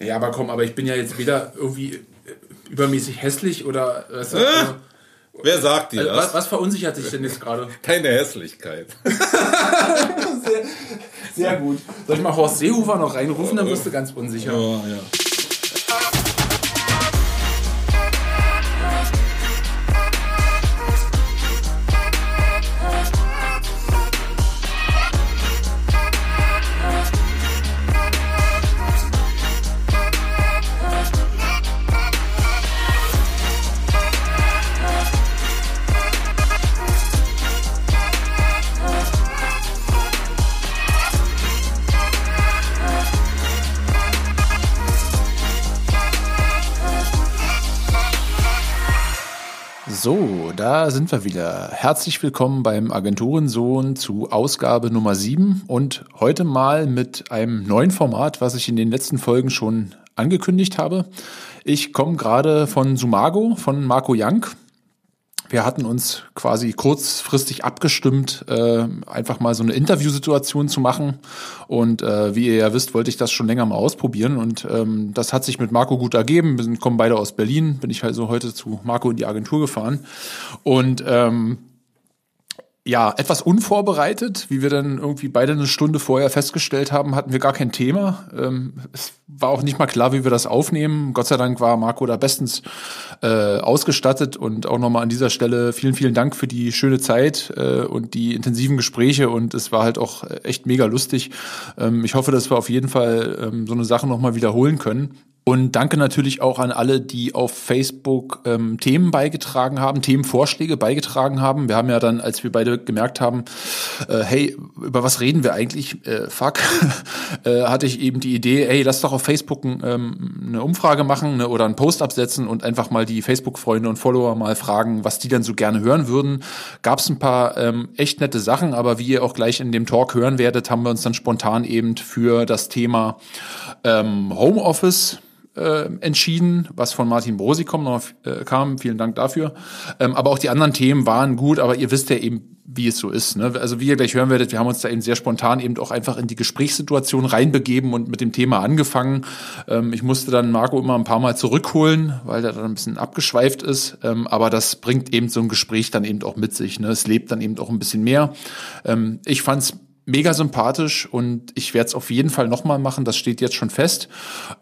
Ja, aber komm, aber ich bin ja jetzt weder irgendwie äh, übermäßig hässlich oder. Weißt du, Äh, also, Wer sagt dir also, das? was, was verunsichert dich denn jetzt gerade? Deine Hässlichkeit. Sehr gut. Soll ich mal Horst Seehofer noch reinrufen, dann wirst du ganz unsicher. Ja, ja. Da sind wir wieder. Herzlich willkommen beim Agenturensohn zu Ausgabe Nummer 7 und heute mal mit einem neuen Format, was ich in den letzten Folgen schon angekündigt habe. Ich komme gerade von Sumago, von Marco Young. Wir hatten uns quasi kurzfristig abgestimmt, äh, einfach mal so eine Interviewsituation zu machen. Und äh, wie ihr ja wisst, wollte ich das schon länger mal ausprobieren. Und ähm, das hat sich mit Marco gut ergeben. Wir sind, kommen beide aus Berlin. Bin ich also heute zu Marco in die Agentur gefahren. Und ähm, ja, etwas unvorbereitet, wie wir dann irgendwie beide eine Stunde vorher festgestellt haben, hatten wir gar kein Thema. Ähm, es war auch nicht mal klar, wie wir das aufnehmen. Gott sei Dank war Marco da bestens äh, ausgestattet und auch nochmal an dieser Stelle vielen, vielen Dank für die schöne Zeit äh, und die intensiven Gespräche und es war halt auch echt mega lustig. Ähm, ich hoffe, dass wir auf jeden Fall ähm, so eine Sache nochmal wiederholen können. Und danke natürlich auch an alle, die auf Facebook ähm, Themen beigetragen haben, Themenvorschläge beigetragen haben. Wir haben ja dann, als wir beide gemerkt haben, äh, hey, über was reden wir eigentlich? Äh, fuck, äh, hatte ich eben die Idee, hey, lass doch auf Facebook ein, ähm, eine Umfrage machen ne, oder einen Post absetzen und einfach mal die Facebook-Freunde und Follower mal fragen, was die dann so gerne hören würden. Gab es ein paar ähm, echt nette Sachen, aber wie ihr auch gleich in dem Talk hören werdet, haben wir uns dann spontan eben für das Thema ähm, Homeoffice äh, entschieden, was von Martin Brosi äh, kam. Vielen Dank dafür. Ähm, aber auch die anderen Themen waren gut, aber ihr wisst ja eben, wie es so ist. Ne? Also wie ihr gleich hören werdet, wir haben uns da eben sehr spontan eben auch einfach in die Gesprächssituation reinbegeben und mit dem Thema angefangen. Ähm, ich musste dann Marco immer ein paar Mal zurückholen, weil der dann ein bisschen abgeschweift ist. Ähm, aber das bringt eben so ein Gespräch dann eben auch mit sich. Ne? Es lebt dann eben auch ein bisschen mehr. Ähm, ich fand's mega sympathisch und ich werde es auf jeden Fall nochmal machen, das steht jetzt schon fest.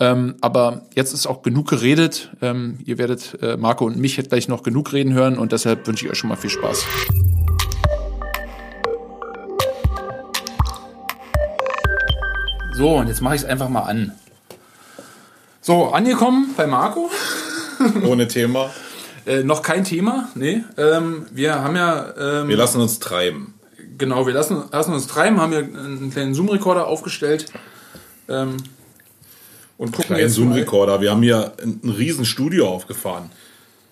Ähm, aber jetzt ist auch genug geredet. Ähm, ihr werdet äh, Marco und mich jetzt gleich noch genug reden hören und deshalb wünsche ich euch schon mal viel Spaß. So, und jetzt mache ich es einfach mal an. So, angekommen bei Marco. Ohne Thema. Äh, noch kein Thema, nee. Ähm, wir haben ja ähm, Wir lassen uns treiben. Genau, wir lassen, lassen uns treiben, haben hier einen kleinen Zoom-Rekorder aufgestellt ähm, und gucken Kleinen jetzt Zoom-Recorder. Wir haben hier ein, ein riesen Studio aufgefahren.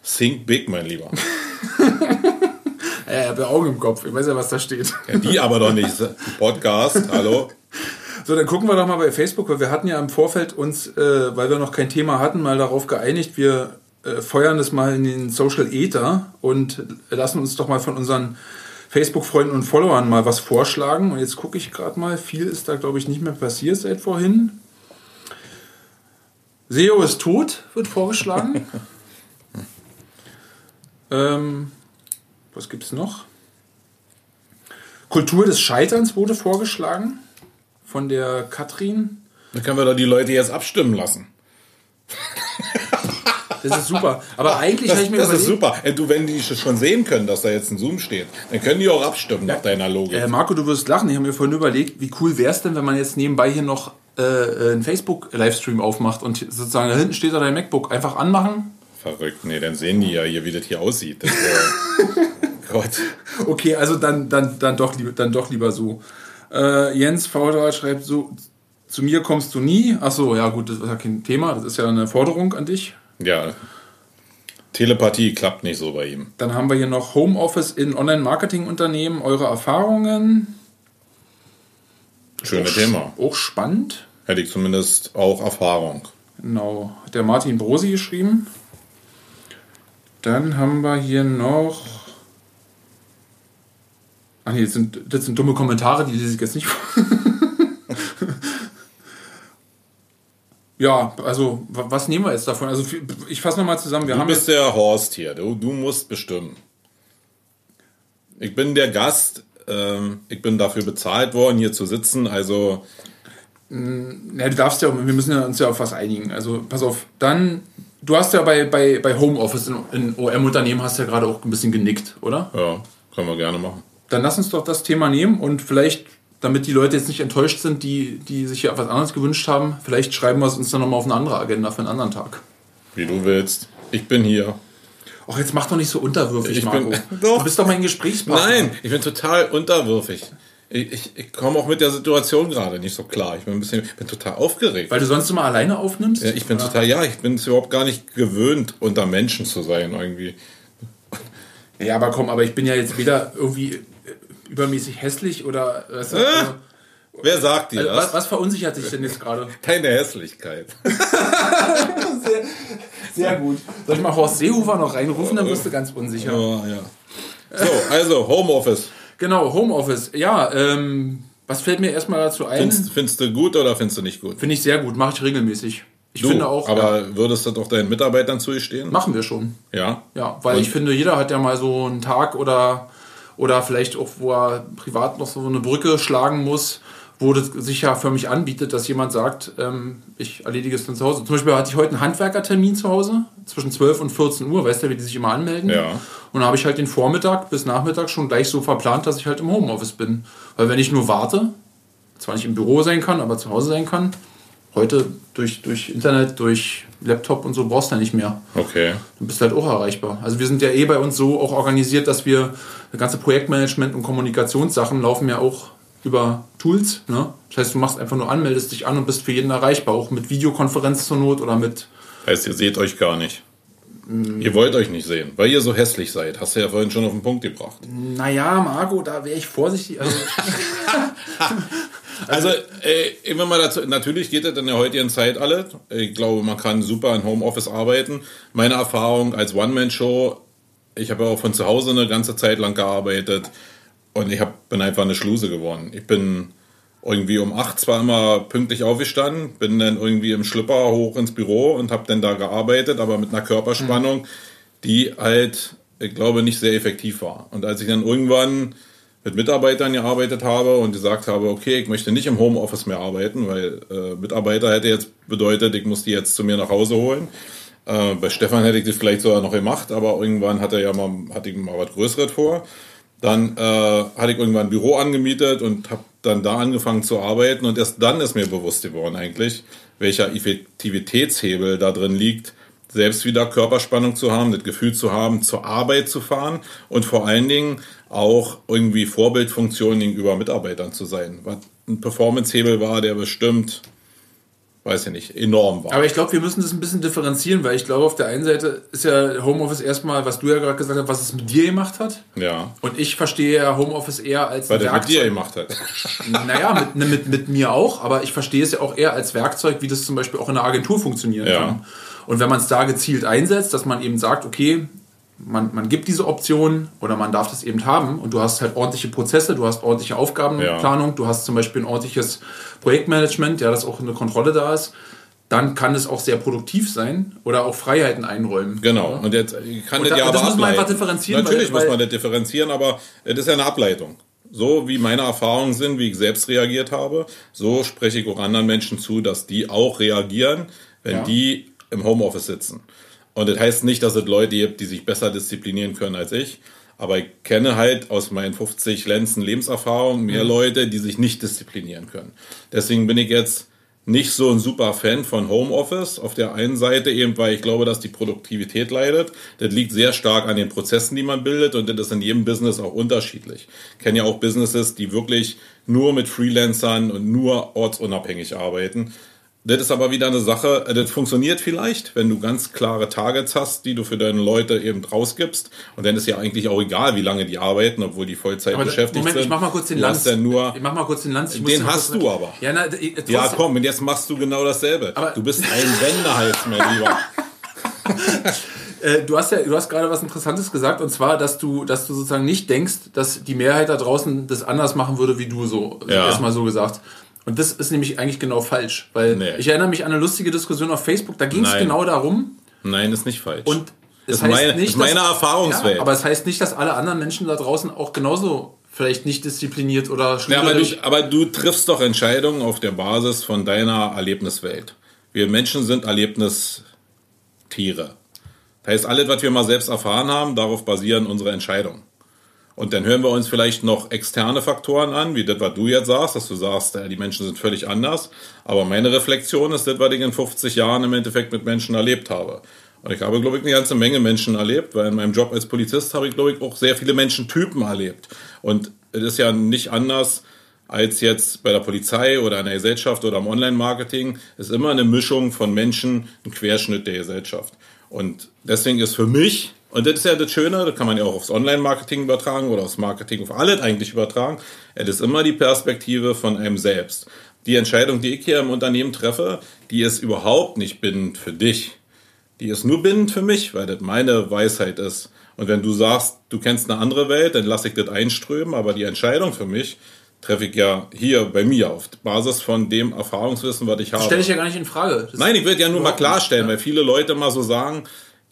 Think big, mein Lieber. Äh, ich habe ja Augen im Kopf, ich weiß ja, was da steht. Ja, die aber doch nicht. Podcast, hallo. So, dann gucken wir doch mal bei Facebook, weil wir hatten ja im Vorfeld uns, äh, weil wir noch kein Thema hatten, mal darauf geeinigt, wir äh, feuern das mal in den Social Ether und lassen uns doch mal von unseren Facebook-Freunden und Followern mal was vorschlagen. Und jetzt gucke ich gerade mal, viel ist da, glaube ich, nicht mehr passiert seit vorhin. SEO ist tot, wird vorgeschlagen. ähm, was gibt es noch? Kultur des Scheiterns wurde vorgeschlagen von der Katrin. Dann können wir doch die Leute jetzt abstimmen lassen. Das ist super. Aber eigentlich habe Das, ich mir das ist überlegt, super. Äh, Du, wenn die schon sehen können, dass da jetzt ein Zoom steht, dann können die auch abstimmen nach deiner Logik. äh, Marco, du wirst lachen. Ich habe mir vorhin überlegt, wie cool wäre es denn, wenn man jetzt nebenbei hier noch äh, einen Facebook-Livestream aufmacht und sozusagen da hinten steht da dein MacBook. Einfach anmachen. Verrückt. Nee, dann sehen die ja hier, wie das hier aussieht. Das, äh, Gott. Okay, also dann, dann, dann, doch, lieber, dann doch lieber so. Äh, Jens Fauder schreibt so, zu mir kommst du nie. Ach so, ja gut, das ist ja kein Thema. Das ist ja eine Forderung an dich. Ja. Telepathie klappt nicht so bei ihm. Dann haben wir hier noch Homeoffice in Online-Marketing-Unternehmen. Eure Erfahrungen. Schönes Thema. Auch spannend. Hätte ich zumindest auch Erfahrung. Genau, hat der Martin Brosi geschrieben. Dann haben wir hier noch. Ach nee, das sind, das sind dumme Kommentare, die lese ich jetzt nicht Ja, also was nehmen wir jetzt davon? Also ich fasse nochmal zusammen. Wir du bist der Horst hier. Du, du musst bestimmen. Ich bin der Gast. Ähm, ich bin dafür bezahlt worden, hier zu sitzen. Also mm, ja, du darfst ja, wir müssen uns ja auf was einigen. Also pass auf, dann, du hast ja bei, bei, bei Homeoffice in, in OM-Unternehmen hast ja gerade auch ein bisschen genickt, oder? Ja, können wir gerne machen. Dann lass uns doch das Thema nehmen und vielleicht damit die Leute jetzt nicht enttäuscht sind, die, die sich ja etwas anderes gewünscht haben, vielleicht schreiben wir es uns dann nochmal auf eine andere Agenda für einen anderen Tag. Wie du willst. Ich bin hier. Ach, jetzt mach doch nicht so unterwürfig, ich Marco. Bin, doch. Du bist doch mein Gesprächspartner. Nein, ich bin total unterwürfig. Ich, ich, ich komme auch mit der Situation gerade nicht so klar. Ich bin ein bisschen, bin total aufgeregt. Weil du sonst immer alleine aufnimmst? Ja, ich bin ja. total, ja, ich bin es überhaupt gar nicht gewöhnt, unter Menschen zu sein irgendwie. Ja, aber komm, aber ich bin ja jetzt weder irgendwie übermäßig hässlich oder. Du, also, Wer sagt dir also, das? Was, was, verunsichert dich denn jetzt gerade? Deine Hässlichkeit. sehr, sehr, gut. Soll ich mal Horst Seehofer noch reinrufen? Dann wirst du ganz unsicher. Oh, ja. So, also Homeoffice. Genau, Homeoffice. Ja, ähm, was fällt mir erstmal dazu ein? Findest, findest du gut oder findest du nicht gut? Finde ich sehr gut, mache ich regelmäßig. Ich du, finde auch. Aber ja, würdest du doch deinen Mitarbeitern zugestehen? Machen wir schon. Ja. Ja, weil Und? ich finde, jeder hat ja mal so einen Tag oder oder vielleicht auch, wo er privat noch so eine Brücke schlagen muss, wo das sich ja für mich anbietet, dass jemand sagt, ähm, ich erledige es dann zu Hause. Zum Beispiel hatte ich heute einen Handwerkertermin zu Hause, zwischen 12 und 14 Uhr, weißt du, wie die sich immer anmelden. Ja. Und da habe ich halt den Vormittag bis Nachmittag schon gleich so verplant, dass ich halt im Homeoffice bin. Weil wenn ich nur warte, zwar nicht im Büro sein kann, aber zu Hause sein kann, heute durch, durch Internet, durch Laptop und so brauchst du ja nicht mehr. Okay. Du bist halt auch erreichbar. Also wir sind ja eh bei uns so auch organisiert, dass wir das ganze Projektmanagement und Kommunikationssachen laufen ja auch über Tools. Ne? Das heißt, du machst einfach nur an, meldest dich an und bist für jeden erreichbar, auch mit Videokonferenz zur Not oder mit. Heißt, ihr seht euch gar nicht. Ihr wollt euch nicht sehen, weil ihr so hässlich seid. Hast du ja vorhin schon auf den Punkt gebracht. Naja, Marco, da wäre ich vorsichtig. Also, Also, äh, immer mal dazu, natürlich geht das in der heutigen Zeit alles. Ich glaube, man kann super in Homeoffice arbeiten. Meine Erfahrung als One-Man-Show, ich habe auch von zu Hause eine ganze Zeit lang gearbeitet und ich hab, bin einfach eine Schluse geworden. Ich bin irgendwie um acht zwar immer pünktlich aufgestanden, bin dann irgendwie im Schlipper hoch ins Büro und habe dann da gearbeitet, aber mit einer Körperspannung, die halt, ich glaube, nicht sehr effektiv war. Und als ich dann irgendwann mit Mitarbeitern gearbeitet habe und gesagt habe, okay, ich möchte nicht im Homeoffice mehr arbeiten, weil äh, Mitarbeiter hätte jetzt bedeutet, ich muss die jetzt zu mir nach Hause holen. Äh, bei Stefan hätte ich das vielleicht sogar noch gemacht, aber irgendwann hat er ja mal, hatte ich mal was Größeres vor. Dann äh, hatte ich irgendwann ein Büro angemietet und habe dann da angefangen zu arbeiten und erst dann ist mir bewusst geworden eigentlich, welcher Effektivitätshebel da drin liegt, selbst wieder Körperspannung zu haben, das Gefühl zu haben, zur Arbeit zu fahren und vor allen Dingen auch irgendwie Vorbildfunktion gegenüber Mitarbeitern zu sein. Was ein Performance-Hebel war, der bestimmt, weiß ich nicht, enorm war. Aber ich glaube, wir müssen das ein bisschen differenzieren, weil ich glaube, auf der einen Seite ist ja Homeoffice erstmal, was du ja gerade gesagt hast, was es mit dir gemacht hat. Ja. Und ich verstehe ja Homeoffice eher als Weil Werkzeug. mit dir gemacht hat. Naja, mit, mit, mit mir auch, aber ich verstehe es ja auch eher als Werkzeug, wie das zum Beispiel auch in der Agentur funktionieren ja. kann. Und wenn man es da gezielt einsetzt, dass man eben sagt, okay, man, man gibt diese Option oder man darf das eben haben und du hast halt ordentliche Prozesse, du hast ordentliche Aufgabenplanung, ja. du hast zum Beispiel ein ordentliches Projektmanagement, ja, dass auch eine Kontrolle da ist, dann kann es auch sehr produktiv sein oder auch Freiheiten einräumen. Genau. Und jetzt kann und das ja aber das muss man einfach differenzieren. Natürlich weil, muss man das differenzieren, aber das ist ja eine Ableitung. So wie meine Erfahrungen sind, wie ich selbst reagiert habe, so spreche ich auch anderen Menschen zu, dass die auch reagieren, wenn ja. die im Homeoffice sitzen. Und das heißt nicht, dass es Leute gibt, die sich besser disziplinieren können als ich. Aber ich kenne halt aus meinen 50 Lenzen Lebenserfahrung mehr mhm. Leute, die sich nicht disziplinieren können. Deswegen bin ich jetzt nicht so ein super Fan von Homeoffice. Auf der einen Seite eben, weil ich glaube, dass die Produktivität leidet. Das liegt sehr stark an den Prozessen, die man bildet und das ist in jedem Business auch unterschiedlich. Ich kenne ja auch Businesses, die wirklich nur mit Freelancern und nur ortsunabhängig arbeiten. Das ist aber wieder eine Sache, äh, das funktioniert vielleicht, wenn du ganz klare Targets hast, die du für deine Leute eben rausgibst. Und dann ist ja eigentlich auch egal, wie lange die arbeiten, obwohl die Vollzeit aber beschäftigt Moment, sind. ich mach mal kurz den Lanz. Nur, ich mach mal kurz den Lanz. den hast du aber. Ja, na, ja, komm, und jetzt machst du genau dasselbe. Aber du bist ein Wendehals, mein Lieber. Äh, du hast ja, du hast gerade was Interessantes gesagt, und zwar, dass du, dass du sozusagen nicht denkst, dass die Mehrheit da draußen das anders machen würde, wie du so. Ja. Erstmal so gesagt. Und das ist nämlich eigentlich genau falsch. Weil nee. ich erinnere mich an eine lustige Diskussion auf Facebook, da ging es genau darum. Nein, ist nicht falsch. Und das, das meine, nicht, ist meine dass, Erfahrungswelt. Ja, aber es heißt nicht, dass alle anderen Menschen da draußen auch genauso vielleicht nicht diszipliniert oder ja, aber, du, aber du triffst doch Entscheidungen auf der Basis von deiner Erlebniswelt. Wir Menschen sind Erlebnistiere. Das heißt, alles, was wir mal selbst erfahren haben, darauf basieren unsere Entscheidungen. Und dann hören wir uns vielleicht noch externe Faktoren an, wie das, was du jetzt sagst, dass du sagst, die Menschen sind völlig anders. Aber meine Reflexion ist das, was ich in 50 Jahren im Endeffekt mit Menschen erlebt habe. Und ich habe, glaube ich, eine ganze Menge Menschen erlebt, weil in meinem Job als Polizist habe ich, glaube ich, auch sehr viele Menschentypen erlebt. Und es ist ja nicht anders als jetzt bei der Polizei oder in der Gesellschaft oder im Online-Marketing. Es ist immer eine Mischung von Menschen, ein Querschnitt der Gesellschaft. Und deswegen ist für mich und das ist ja das Schöne, das kann man ja auch aufs Online-Marketing übertragen oder aufs Marketing auf alles eigentlich übertragen. Es ist immer die Perspektive von einem selbst. Die Entscheidung, die ich hier im Unternehmen treffe, die ist überhaupt nicht bindend für dich. Die ist nur bindend für mich, weil das meine Weisheit ist. Und wenn du sagst, du kennst eine andere Welt, dann lasse ich das einströmen, aber die Entscheidung für mich treffe ich ja hier bei mir auf Basis von dem Erfahrungswissen, was ich habe. Das stelle ich ja gar nicht in Frage. Das Nein, ich würde ja nur mal klarstellen, weil viele Leute mal so sagen,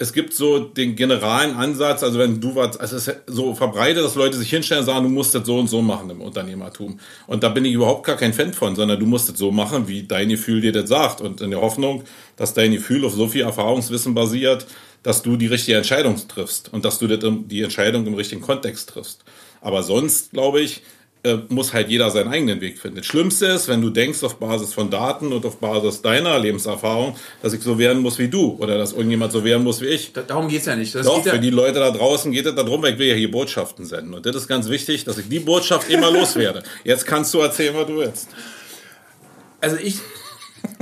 es gibt so den generalen Ansatz, also wenn du was, also es ist so verbreitet, dass Leute sich hinstellen und sagen, du musst das so und so machen im Unternehmertum. Und da bin ich überhaupt gar kein Fan von, sondern du musst das so machen, wie dein Gefühl dir das sagt. Und in der Hoffnung, dass dein Gefühl auf so viel Erfahrungswissen basiert, dass du die richtige Entscheidung triffst und dass du die Entscheidung im richtigen Kontext triffst. Aber sonst, glaube ich, äh, muss halt jeder seinen eigenen Weg finden. Das Schlimmste ist, wenn du denkst auf Basis von Daten und auf Basis deiner Lebenserfahrung, dass ich so werden muss wie du oder dass irgendjemand so werden muss wie ich. darum geht's ja nicht. Das Doch, für die Leute da draußen geht es darum, weil ich will ja hier Botschaften senden. Und das ist ganz wichtig, dass ich die Botschaft immer loswerde. Jetzt kannst du erzählen, was du willst. Also ich,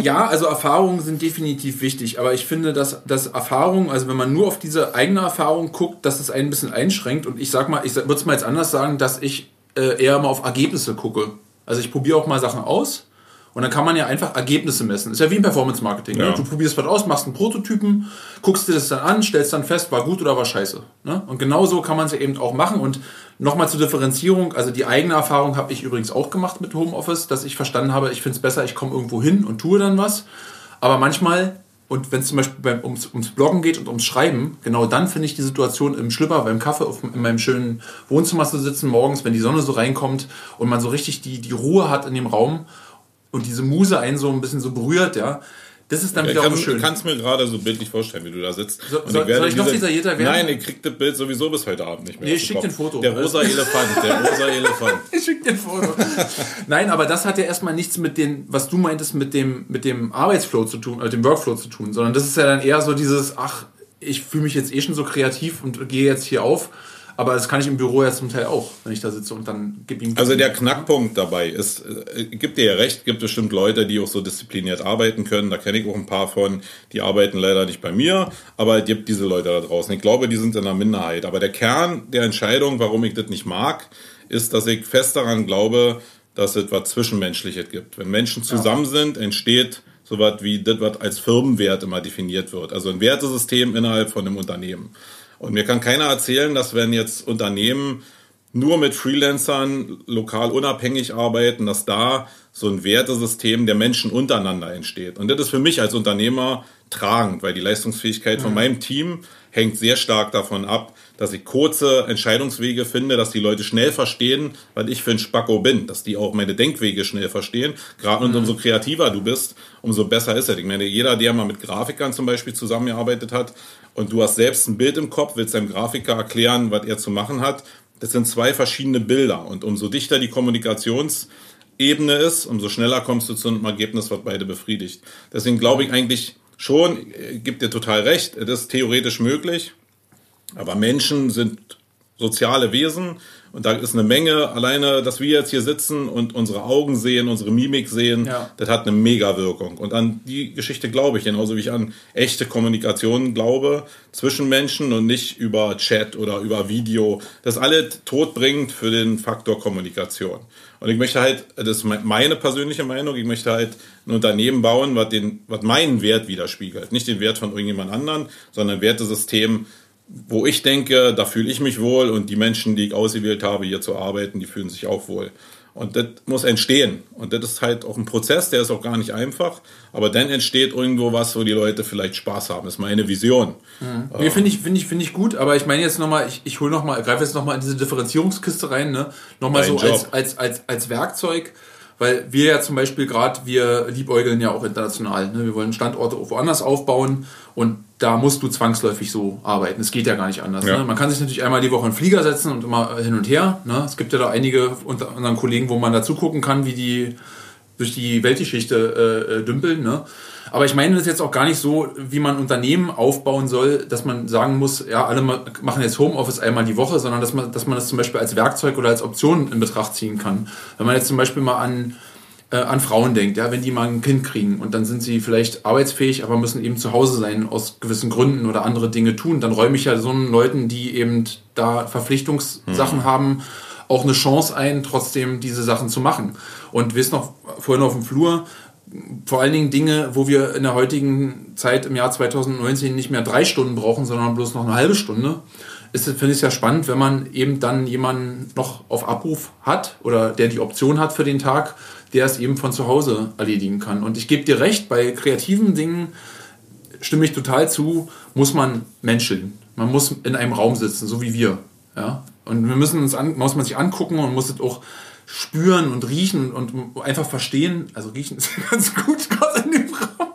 ja, also Erfahrungen sind definitiv wichtig, aber ich finde, dass, dass Erfahrungen, also wenn man nur auf diese eigene Erfahrung guckt, dass es einen ein bisschen einschränkt und ich sag mal, ich würde es mal jetzt anders sagen, dass ich äh, eher mal auf Ergebnisse gucke. Also ich probiere auch mal Sachen aus und dann kann man ja einfach Ergebnisse messen. Ist ja wie im Performance Marketing. Ne? Ja. Ne? Du probierst was aus, machst einen Prototypen, guckst dir das dann an, stellst dann fest, war gut oder war scheiße. Ne? Und genauso kann man es ja eben auch machen. Und nochmal zur Differenzierung, also die eigene Erfahrung habe ich übrigens auch gemacht mit Homeoffice, dass ich verstanden habe, ich finde es besser, ich komme irgendwo hin und tue dann was. Aber manchmal und wenn es zum Beispiel beim, ums, ums Bloggen geht und ums Schreiben, genau dann finde ich die Situation im Schlüpper, beim Kaffee auf, in meinem schönen Wohnzimmer zu sitzen, morgens, wenn die Sonne so reinkommt und man so richtig die, die Ruhe hat in dem Raum und diese Muse einen so ein bisschen so berührt, ja, das ist dann wieder kann, auch schön. Du kannst mir gerade so bildlich vorstellen, wie du da sitzt. So, soll, ich, soll ich noch detaillierter werden? Nein, ich krieg das Bild sowieso bis heute Abend nicht mehr. Nee, ich schick den Foto. Der rosa Elefant, der rosa Elefant. ich schick den Foto. Nein, aber das hat ja erstmal nichts mit dem, was du meintest, mit dem, mit dem Arbeitsflow zu tun, äh, dem Workflow zu tun, sondern das ist ja dann eher so dieses, ach, ich fühle mich jetzt eh schon so kreativ und gehe jetzt hier auf aber das kann ich im Büro ja zum Teil auch, wenn ich da sitze und dann gebe ihm. Also der Knackpunkt dabei ist, äh, gibt dir ja recht, gibt bestimmt Leute, die auch so diszipliniert arbeiten können. Da kenne ich auch ein paar von, die arbeiten leider nicht bei mir, aber es gibt diese Leute da draußen. Ich glaube, die sind in der Minderheit. Aber der Kern der Entscheidung, warum ich das nicht mag, ist, dass ich fest daran glaube, dass es was Zwischenmenschliches gibt. Wenn Menschen zusammen ja. sind, entsteht so was wie das, was als Firmenwert immer definiert wird. Also ein Wertesystem innerhalb von einem Unternehmen. Und mir kann keiner erzählen, dass wenn jetzt Unternehmen nur mit Freelancern lokal unabhängig arbeiten, dass da so ein Wertesystem der Menschen untereinander entsteht. Und das ist für mich als Unternehmer tragend, weil die Leistungsfähigkeit von mhm. meinem Team hängt sehr stark davon ab, dass ich kurze Entscheidungswege finde, dass die Leute schnell verstehen, weil ich für ein Spacko bin, dass die auch meine Denkwege schnell verstehen. Gerade und mhm. umso kreativer du bist, umso besser ist es. Ich meine, jeder, der mal mit Grafikern zum Beispiel zusammengearbeitet hat und du hast selbst ein Bild im Kopf, willst deinem Grafiker erklären, was er zu machen hat, das sind zwei verschiedene Bilder. Und umso dichter die Kommunikationsebene ist, umso schneller kommst du zu einem Ergebnis, was beide befriedigt. Deswegen glaube ich eigentlich schon, äh, gibt dir total recht, das ist theoretisch möglich. Aber Menschen sind soziale Wesen und da ist eine Menge, alleine, dass wir jetzt hier sitzen und unsere Augen sehen, unsere Mimik sehen, ja. das hat eine Mega-Wirkung. Und an die Geschichte glaube ich, genauso wie ich an echte Kommunikation glaube, zwischen Menschen und nicht über Chat oder über Video. Das alles todbringend für den Faktor Kommunikation. Und ich möchte halt, das ist meine persönliche Meinung, ich möchte halt ein Unternehmen bauen, was, den, was meinen Wert widerspiegelt. Nicht den Wert von irgendjemand anderen, sondern ein Wertesystem, wo ich denke, da fühle ich mich wohl und die Menschen, die ich ausgewählt habe, hier zu arbeiten, die fühlen sich auch wohl. Und das muss entstehen. Und das ist halt auch ein Prozess, der ist auch gar nicht einfach. Aber dann entsteht irgendwo was, wo die Leute vielleicht Spaß haben. Das ist meine Vision. Mhm. Nee, finde ich, finde ich, finde ich gut. Aber ich meine jetzt nochmal, ich, ich hole nochmal, greife jetzt nochmal in diese Differenzierungskiste rein, ne? Nochmal so als, als, als, als Werkzeug. Weil wir ja zum Beispiel gerade, wir liebäugeln ja auch international. Ne? Wir wollen Standorte woanders aufbauen und da musst du zwangsläufig so arbeiten. Es geht ja gar nicht anders. Ja. Ne? Man kann sich natürlich einmal die Woche in den Flieger setzen und immer hin und her. Ne? Es gibt ja da einige unter unseren Kollegen, wo man dazu gucken kann, wie die durch die Weltgeschichte äh, äh, dümpeln. Ne? Aber ich meine das jetzt auch gar nicht so, wie man Unternehmen aufbauen soll, dass man sagen muss, ja, alle machen jetzt Homeoffice einmal die Woche, sondern dass man, dass man das zum Beispiel als Werkzeug oder als Option in Betracht ziehen kann. Wenn man jetzt zum Beispiel mal an, äh, an Frauen denkt, ja, wenn die mal ein Kind kriegen und dann sind sie vielleicht arbeitsfähig, aber müssen eben zu Hause sein aus gewissen Gründen oder andere Dinge tun, dann räume ich ja so Leuten, die eben da Verpflichtungssachen mhm. haben, auch eine Chance ein, trotzdem diese Sachen zu machen. Und wir sind noch vorhin auf dem Flur, vor allen Dingen Dinge, wo wir in der heutigen Zeit im Jahr 2019 nicht mehr drei Stunden brauchen, sondern bloß noch eine halbe Stunde, ist finde ich es ja spannend, wenn man eben dann jemanden noch auf Abruf hat oder der die Option hat für den Tag, der es eben von zu Hause erledigen kann. Und ich gebe dir recht, bei kreativen Dingen stimme ich total zu, muss man menscheln. Man muss in einem Raum sitzen, so wie wir. Ja? Und wir müssen uns an, muss man sich angucken und muss es auch spüren und riechen und einfach verstehen. Also riechen ist ganz gut gerade in dem Raum.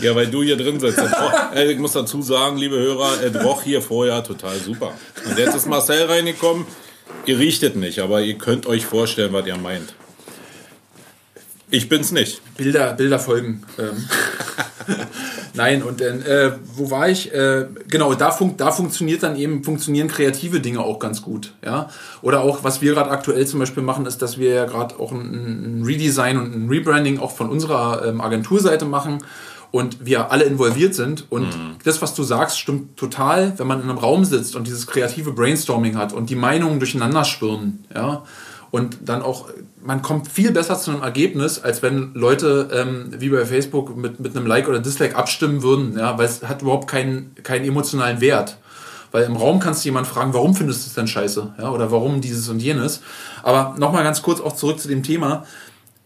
Ja, weil du hier drin sitzt. Äh, ich muss dazu sagen, liebe Hörer, es roch hier vorher total super. Und jetzt ist Marcel reingekommen. Ihr riecht es nicht, aber ihr könnt euch vorstellen, was ihr meint. Ich bin's nicht. Bilder, Bilder folgen. Ähm. Nein, und dann, äh, wo war ich? Äh, genau, da, fun da funktioniert dann eben, funktionieren kreative Dinge auch ganz gut. Ja? Oder auch, was wir gerade aktuell zum Beispiel machen, ist, dass wir ja gerade auch ein, ein, Redesign und ein Rebranding auch von unserer ähm, Agenturseite machen und wir alle involviert sind. Und mhm. das, was du sagst, stimmt total, wenn man in einem Raum sitzt und dieses kreative Brainstorming hat und die Meinungen durcheinander schwirren. Ja? und dann auch, man kommt viel besser zu einem Ergebnis, als wenn Leute ähm, wie bei Facebook mit, mit einem Like oder Dislike abstimmen würden, ja, weil es hat überhaupt keinen, keinen emotionalen Wert. Weil im Raum kannst du jemanden fragen, warum findest du es denn scheiße? Ja, oder warum dieses und jenes. Aber nochmal ganz kurz auch zurück zu dem Thema.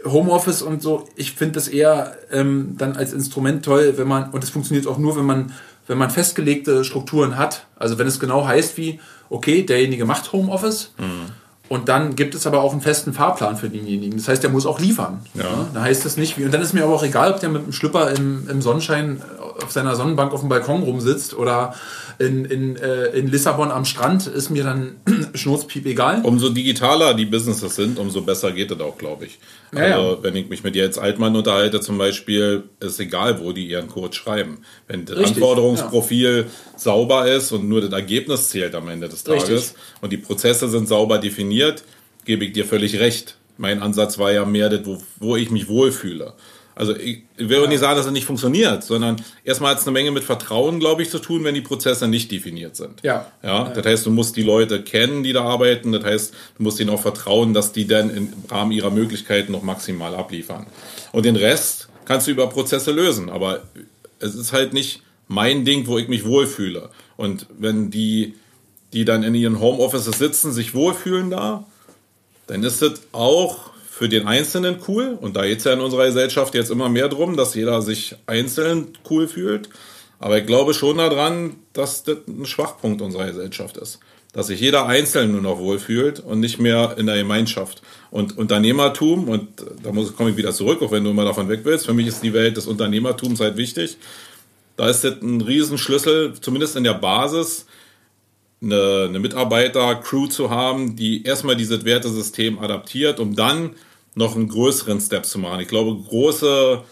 Homeoffice und so, ich finde das eher ähm, dann als Instrument toll, wenn man, und es funktioniert auch nur, wenn man, wenn man festgelegte Strukturen hat. Also wenn es genau heißt wie, okay, derjenige macht Homeoffice. Mhm und dann gibt es aber auch einen festen Fahrplan für denjenigen. Das heißt, der muss auch liefern. Ja. Da heißt es nicht, wie, und dann ist mir aber auch egal, ob der mit dem Schlüpper im, im Sonnenschein auf seiner Sonnenbank auf dem Balkon rumsitzt oder in, in, äh, in Lissabon am Strand, ist mir dann schnurzpiep egal. Umso digitaler die Businesses sind, umso besser geht das auch, glaube ich. Ja, also, wenn ich mich mit als Altmann unterhalte, zum Beispiel, ist egal, wo die ihren Code schreiben. Wenn das Richtig, Anforderungsprofil sauber ist und nur das Ergebnis zählt am Ende des Tages Richtig. und die Prozesse sind sauber definiert, gebe ich dir völlig recht. Mein Ansatz war ja mehr das, wo, wo ich mich wohlfühle. Also ich, ich will ja. nicht sagen, dass es nicht funktioniert, sondern erstmal hat es eine Menge mit Vertrauen, glaube ich, zu tun, wenn die Prozesse nicht definiert sind. Ja. ja. Das heißt, du musst die Leute kennen, die da arbeiten. Das heißt, du musst ihnen auch vertrauen, dass die dann im Rahmen ihrer Möglichkeiten noch maximal abliefern. Und den Rest kannst du über Prozesse lösen. Aber es ist halt nicht mein Ding, wo ich mich wohlfühle. Und wenn die, die dann in ihren Homeoffices sitzen, sich wohlfühlen da, dann ist es auch für den Einzelnen cool. Und da geht es ja in unserer Gesellschaft jetzt immer mehr drum, dass jeder sich einzeln cool fühlt. Aber ich glaube schon daran, dass das ein Schwachpunkt unserer Gesellschaft ist. Dass sich jeder Einzelne nur noch wohlfühlt und nicht mehr in der Gemeinschaft. Und Unternehmertum, und da muss, komme ich wieder zurück, auch wenn du immer davon weg willst, für mich ist die Welt des Unternehmertums halt wichtig. Da ist das ein Riesenschlüssel, zumindest in der Basis, eine, eine Mitarbeiter-Crew zu haben, die erstmal dieses Wertesystem adaptiert, um dann noch einen größeren Step zu machen. Ich glaube, große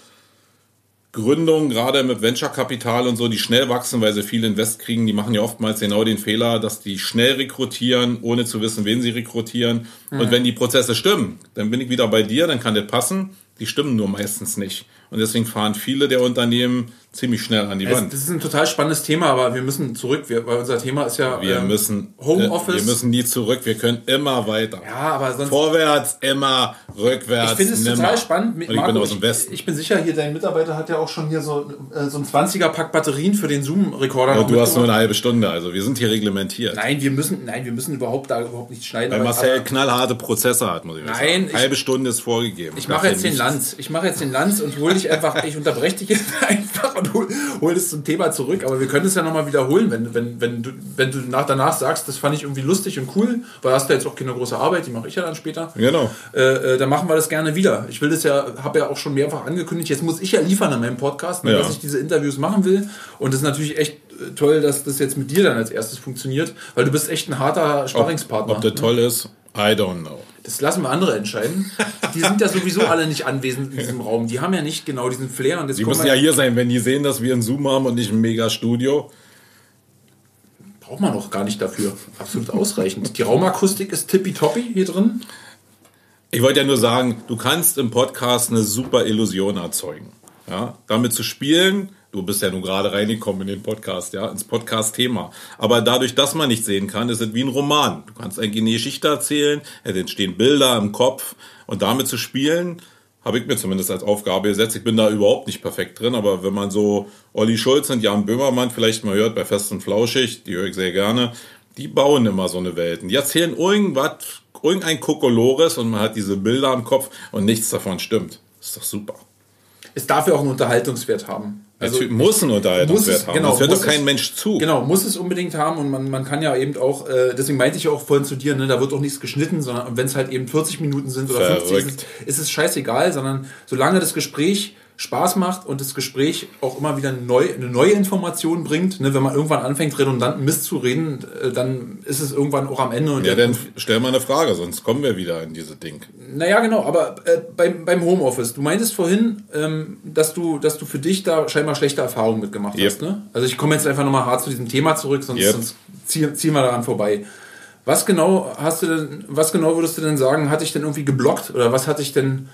Gründungen, gerade mit Venture-Kapital und so, die schnell wachsen, weil sie viel Invest kriegen, die machen ja oftmals genau den Fehler, dass die schnell rekrutieren, ohne zu wissen, wen sie rekrutieren. Mhm. Und wenn die Prozesse stimmen, dann bin ich wieder bei dir, dann kann das passen. Die stimmen nur meistens nicht. Und deswegen fahren viele der Unternehmen ziemlich schnell an die Es, Wand. das ist ein total spannendes Thema, aber wir müssen zurück, wir, weil unser Thema ist ja Wir ähm, müssen Homeoffice. äh, Wir müssen nie zurück. Wir können immer weiter. ja, aber sonst Vorwärts, immer, rückwärts. Ich finde es nimmer. total spannend. Ich Marco, bin aus dem Westen. Ich, ich bin sicher, hier dein Mitarbeiter hat ja auch schon hier so, äh, so ein 20er Pack Batterien für den Zoom-Rekorder. Und du hast nur eine halbe Stunde. Also wir sind hier reglementiert. Nein, wir müssen, nein, wir müssen überhaupt da überhaupt nicht schneiden. Weil Marcel knallharte Prozesse hat, muss ich mal Nein, sagen. ich- halbe Stunde ist vorgegeben. Ich mache jetzt den Lanz. Ich mache jetzt den Lanz und hole dich einfach, ich unterbreche dich jetzt einfach und hole hol es zum Thema zurück. Aber wir können es ja nochmal wiederholen, wenn, wenn, wenn du, wenn du nach, danach sagst, das fand ich irgendwie lustig und cool, weil hast du jetzt auch keine große Arbeit, die mache ich ja dann später. Genau. Äh, äh, dann machen wir das gerne wieder. Ich will das ja, habe ja auch schon mehrfach angekündigt, jetzt muss ich ja liefern an meinem Podcast, ne, Ja. dass ich diese Interviews machen will. Und das ist natürlich echt äh, toll, dass das jetzt mit dir dann als erstes funktioniert, weil du bist echt ein harter Sparringspartner. Ob das toll ist, I don't know. Das lassen wir andere entscheiden. Die sind ja sowieso alle nicht anwesend in diesem Raum. Die haben ja nicht genau diesen Flair. Und jetzt Die müssen ja hier sein, wenn die sehen, dass wir ein Zoom haben und nicht ein Mega-Studio. braucht man noch gar nicht dafür. Absolut ausreichend. Die Raumakustik ist tippitoppi hier drin. Ich wollte ja nur sagen, du kannst im Podcast eine super Illusion erzeugen. Ja, damit zu spielen, du bist ja nun gerade reingekommen in den Podcast, ja, ins Podcast-Thema. Aber dadurch, dass man nicht sehen kann, ist es wie ein Roman. Du kannst eigentlich eine Geschichte erzählen, es entstehen Bilder im Kopf und damit zu spielen, habe ich mir zumindest als Aufgabe gesetzt. Ich bin da überhaupt nicht perfekt drin, aber wenn man so Olli Schulz und Jan Böhmermann vielleicht mal hört bei Fest und Flauschig, die höre ich sehr gerne, die bauen immer so eine Welten. Die erzählen irgendwas, irgendein Kokolores und man hat diese Bilder im Kopf und nichts davon stimmt. Ist doch super. Es darf ja auch einen Unterhaltungswert haben. Also, Also, muss einen Unterhaltungswert haben. genau, Sonst hört doch kein es- Mensch zu. Genau, muss es unbedingt haben und man, man kann ja eben auch, äh, deswegen meinte ich auch vorhin zu dir, ne, da wird auch nichts geschnitten, sondern wenn es halt eben 40 Minuten sind oder 50 Verrückt. sind, ist es scheißegal, sondern solange das Gespräch Spaß macht und das Gespräch auch immer wieder neu, eine neue Information bringt, ne, wenn man irgendwann anfängt, redundanten Mist zu reden, äh, dann ist es irgendwann auch am Ende. Ja, dann stell mal eine Frage, sonst kommen wir wieder in diese Ding. naja, genau, aber äh, beim, beim Homeoffice, du meintest vorhin, ähm, dass, du, dass du für dich da scheinbar schlechte Erfahrungen mitgemacht Yep. hast. Ne? Also ich komme jetzt einfach nochmal hart zu diesem Thema zurück, sonst, Yep. sonst ziehen, ziehen wir daran vorbei. Was genau hast du denn, was genau würdest du denn sagen, hat dich denn irgendwie geblockt oder was hat dich denn,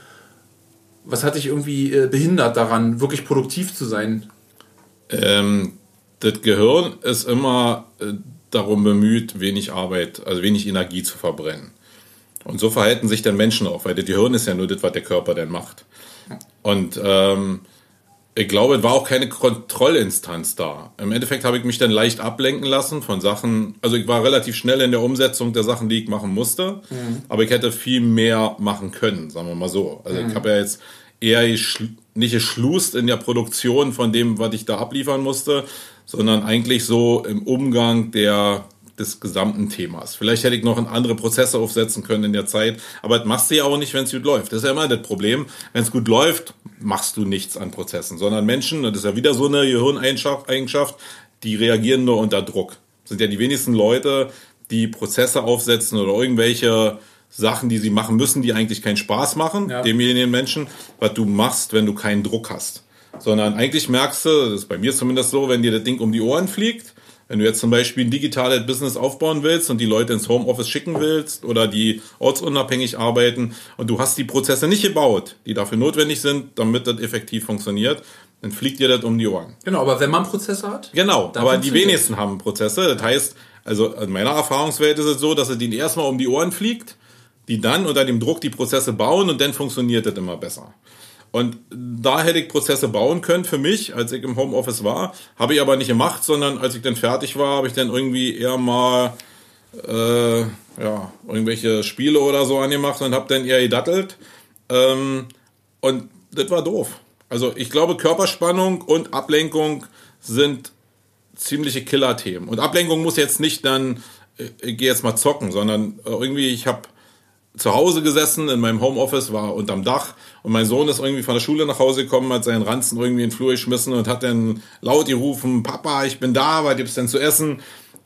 was hat dich irgendwie äh, behindert daran, wirklich produktiv zu sein? Ähm, das Gehirn ist immer äh, darum bemüht, wenig Arbeit, also wenig Energie zu verbrennen. Und so verhalten sich dann Menschen auch, weil das Gehirn ist ja nur das, was der Körper dann macht. Und ähm, ich glaube, es war auch keine Kontrollinstanz da. Im Endeffekt habe ich mich dann leicht ablenken lassen von Sachen. Also ich war relativ schnell in der Umsetzung der Sachen, die ich machen musste. Aber ich hätte viel mehr machen können, sagen wir mal so. Also ich habe ja jetzt eher nicht geschlust in der Produktion von dem, was ich da abliefern musste, sondern eigentlich so im Umgang der des gesamten Themas. Vielleicht hätte ich noch andere Prozesse aufsetzen können in der Zeit, aber das machst du ja auch nicht, wenn es gut läuft. Das ist ja immer das Problem. Wenn es gut läuft, machst du nichts an Prozessen, sondern Menschen, das ist ja wieder so eine Gehirneigenschaft, Eigenschaft, die reagieren nur unter Druck. Das sind ja die wenigsten Leute, die Prozesse aufsetzen oder irgendwelche Sachen, die sie machen müssen, die eigentlich keinen Spaß machen, Ja. demjenigen Menschen, was du machst, wenn du keinen Druck hast. Sondern eigentlich merkst du, das ist bei mir zumindest so, wenn dir das Ding um die Ohren fliegt, wenn du jetzt zum Beispiel ein digitales Business aufbauen willst und die Leute ins Homeoffice schicken willst oder die ortsunabhängig arbeiten und du hast die Prozesse nicht gebaut, die dafür notwendig sind, damit das effektiv funktioniert, dann fliegt dir das um die Ohren. Genau, aber wenn man Prozesse hat, Genau, aber die wenigsten haben Prozesse. Das heißt, also in meiner Erfahrungswelt ist es so, dass es denen erstmal um die Ohren fliegt, die dann unter dem Druck die Prozesse bauen und dann funktioniert das immer besser. Und da hätte ich Prozesse bauen können für mich, als ich im Homeoffice war. Habe ich aber nicht gemacht, sondern als ich dann fertig war, habe ich dann irgendwie eher mal äh, ja, irgendwelche Spiele oder so angemacht und habe dann eher gedattelt. Ähm, und das war doof. Also ich glaube, Körperspannung und Ablenkung sind ziemliche Killer-Themen. Und Ablenkung muss jetzt nicht dann, äh, ich gehe jetzt mal zocken, sondern irgendwie, ich habe zu Hause gesessen, in meinem Homeoffice, war unterm Dach und mein Sohn ist irgendwie von der Schule nach Hause gekommen, hat seinen Ranzen irgendwie in den Flur geschmissen und hat dann laut gerufen, Papa, ich bin da, was gibt's denn zu essen?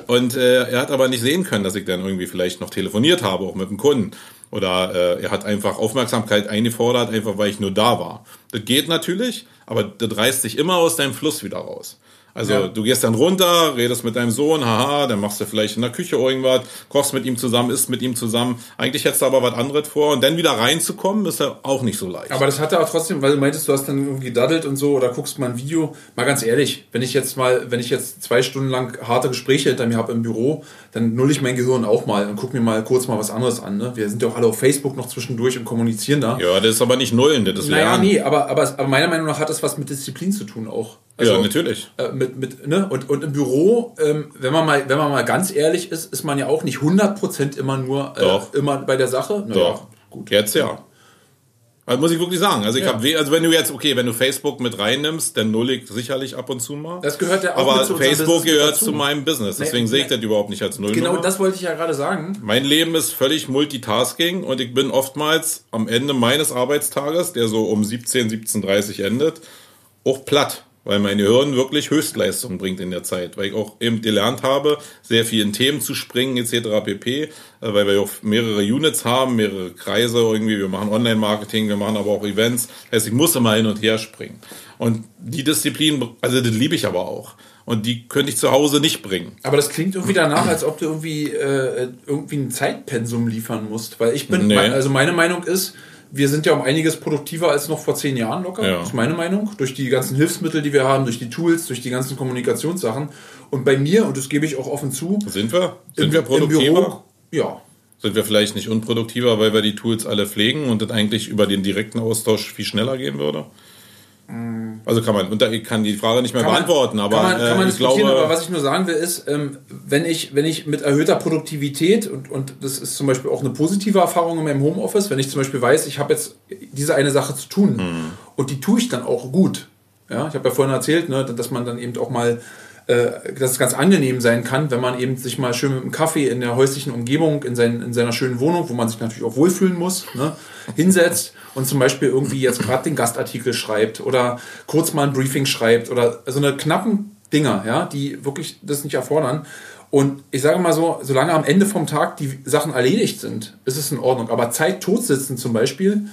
Und äh, er hat aber nicht sehen können, dass ich dann irgendwie vielleicht noch telefoniert habe, auch mit dem Kunden. Oder äh, er hat einfach Aufmerksamkeit eingefordert, einfach weil ich nur da war. Das geht natürlich, aber das reißt sich immer aus deinem Fluss wieder raus. Also Ja. du gehst dann runter, redest mit deinem Sohn, haha, dann machst du vielleicht in der Küche irgendwas, kochst mit ihm zusammen, isst mit ihm zusammen. Eigentlich hättest du aber was anderes vor und dann wieder reinzukommen, ist ja auch nicht so leicht. Aber das hat er auch trotzdem, weil du meintest, du hast dann irgendwie gedaddelt und so oder guckst mal ein Video. Mal ganz ehrlich, wenn ich jetzt mal, wenn ich jetzt zwei Stunden lang harte Gespräche hinter mir habe im Büro, dann null ich mein Gehirn auch mal und guck mir mal kurz mal was anderes an. Ne? Wir sind ja auch alle auf Facebook noch zwischendurch und kommunizieren da. ja, das ist aber nicht Nullen, das ist Naja, Lernen. nee, aber, aber, aber meiner Meinung nach hat das was mit Disziplin zu tun auch. Also, ja, natürlich. äh, mit, mit, ne? und, und im Büro, ähm, wenn, man mal, wenn man mal ganz ehrlich ist, ist man ja auch nicht 100% immer nur äh, immer bei der Sache. Na Doch. ja, gut. Jetzt ja. Also muss ich wirklich sagen. Also ich Ja. habe weh, also wenn du jetzt, okay, wenn du Facebook mit reinnimmst, dann null ich sicherlich ab und zu mal. Das gehört ja auch Aber zu Facebook gehört dazu. zu meinem Business. Deswegen Nee, sehe ich nee. das überhaupt nicht als Null. Genau das wollte ich ja gerade sagen. Mein Leben ist völlig Multitasking und ich bin oftmals am Ende meines Arbeitstages, der so um 17, 17.30 endet, auch platt, weil mein Gehirn wirklich Höchstleistung bringt in der Zeit, weil ich auch eben gelernt habe, sehr viel in Themen zu springen etc. pp, äh, weil wir auch mehrere Units haben, mehrere Kreise irgendwie, wir machen Online-Marketing, wir machen aber auch Events, heißt, ich muss immer hin und her springen. Und die Disziplin, also das liebe ich aber auch. Und die könnte ich zu Hause nicht bringen. Aber das klingt irgendwie danach, als ob du irgendwie, äh, irgendwie ein Zeitpensum liefern musst. Weil ich bin, Nee. also meine Meinung ist, wir sind ja um einiges produktiver als noch vor zehn Jahren locker. Ja. Das ist meine Meinung. Durch die ganzen Hilfsmittel, die wir haben, durch die Tools, durch die ganzen Kommunikationssachen. Und bei mir, und das gebe ich auch offen zu, Sind wir? Sind im, wir im produktiver? Büro, ja. Sind wir vielleicht nicht unproduktiver, weil wir die Tools alle pflegen und das eigentlich über den direkten Austausch viel schneller gehen würde? Also kann man, und da ich kann die Frage nicht mehr Kann man- beantworten, aber kann man, kann man äh, ich glaube, aber was ich nur sagen will, ist, ähm, wenn, ich, wenn ich mit erhöhter Produktivität, und, und das ist zum Beispiel auch eine positive Erfahrung in meinem Homeoffice, wenn ich zum Beispiel weiß, ich habe jetzt diese eine Sache zu tun Hm. und die tue ich dann auch gut. Ja, ich habe ja vorhin erzählt, ne, dass man dann eben auch mal dass es ganz angenehm sein kann, wenn man eben sich mal schön mit einem Kaffee in der häuslichen Umgebung, in, sein, in seiner schönen Wohnung, wo man sich natürlich auch wohlfühlen muss, ne, hinsetzt und zum Beispiel irgendwie jetzt gerade den Gastartikel schreibt oder kurz mal ein Briefing schreibt oder so eine knappen Dinger, ja, die wirklich das nicht erfordern. Und ich sage mal so, solange am Ende vom Tag die Sachen erledigt sind, ist es in Ordnung. Aber Zeit tot sitzen zum Beispiel,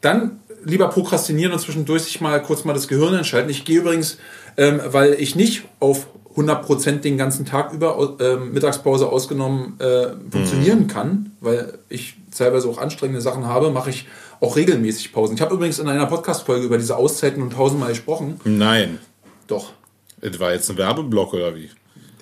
dann lieber prokrastinieren und zwischendurch sich mal kurz mal das Gehirn entscheiden. Ich gehe übrigens, ähm, weil ich nicht auf 100% den ganzen Tag über, ähm, Mittagspause ausgenommen, äh, funktionieren kann, weil ich teilweise auch anstrengende Sachen habe, mache ich auch regelmäßig Pausen. Ich habe übrigens in einer Podcast-Folge über diese Auszeiten und Pausen mal gesprochen. nein. Doch. Das war jetzt ein Werbeblock oder wie?